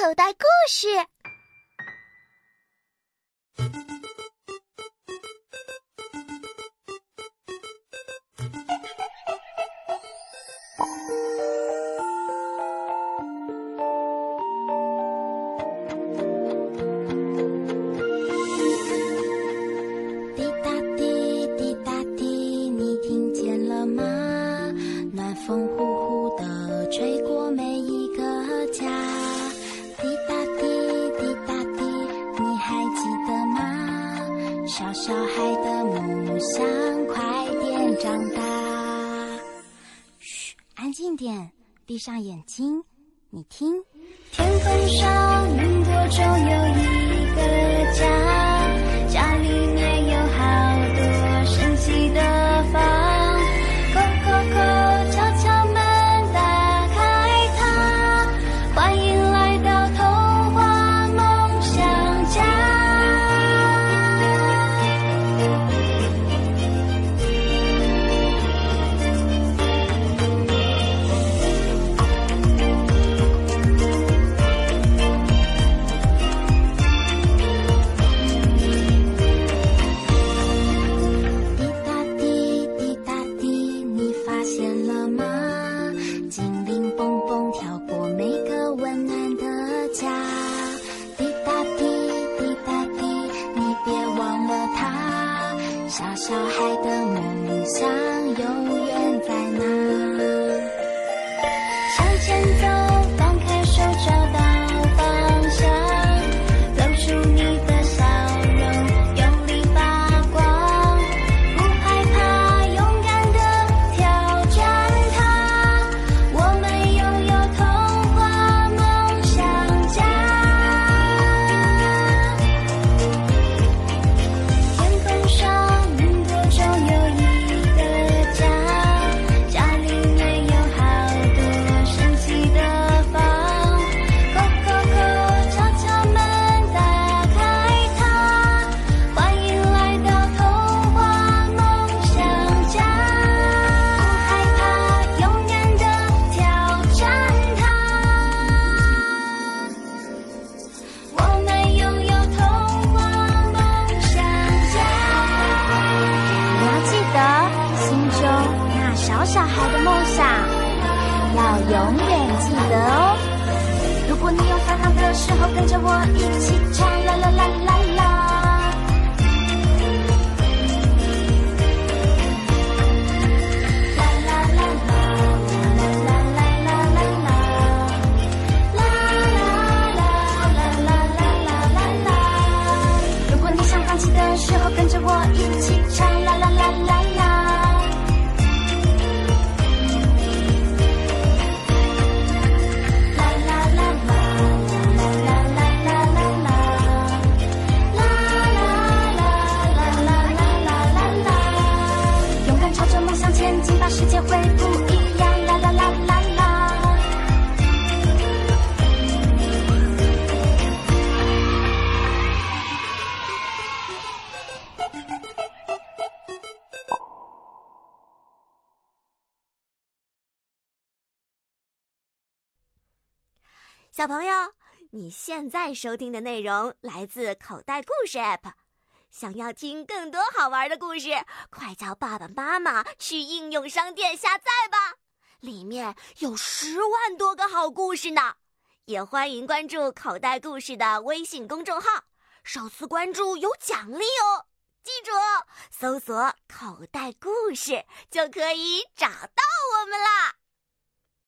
口袋故事。小小孩的梦想快点长大嘘安静点闭上眼睛你听天空上云朵中有小小孩的梦想永远在那，向前。心中那小小孩的梦想要永远记得哦，如果你有烦恼的时候，跟着我一起唱，啦啦啦啦啦。世界会不一样啦啦啦啦啦。小朋友你现在收听的内容来自口袋故事 app 想要听更多好玩的故事，快叫爸爸妈妈去应用商店下载吧，里面有十万多个好故事呢。也欢迎关注口袋故事的微信公众号，首次关注有奖励哦。记住，搜索口袋故事就可以找到我们啦。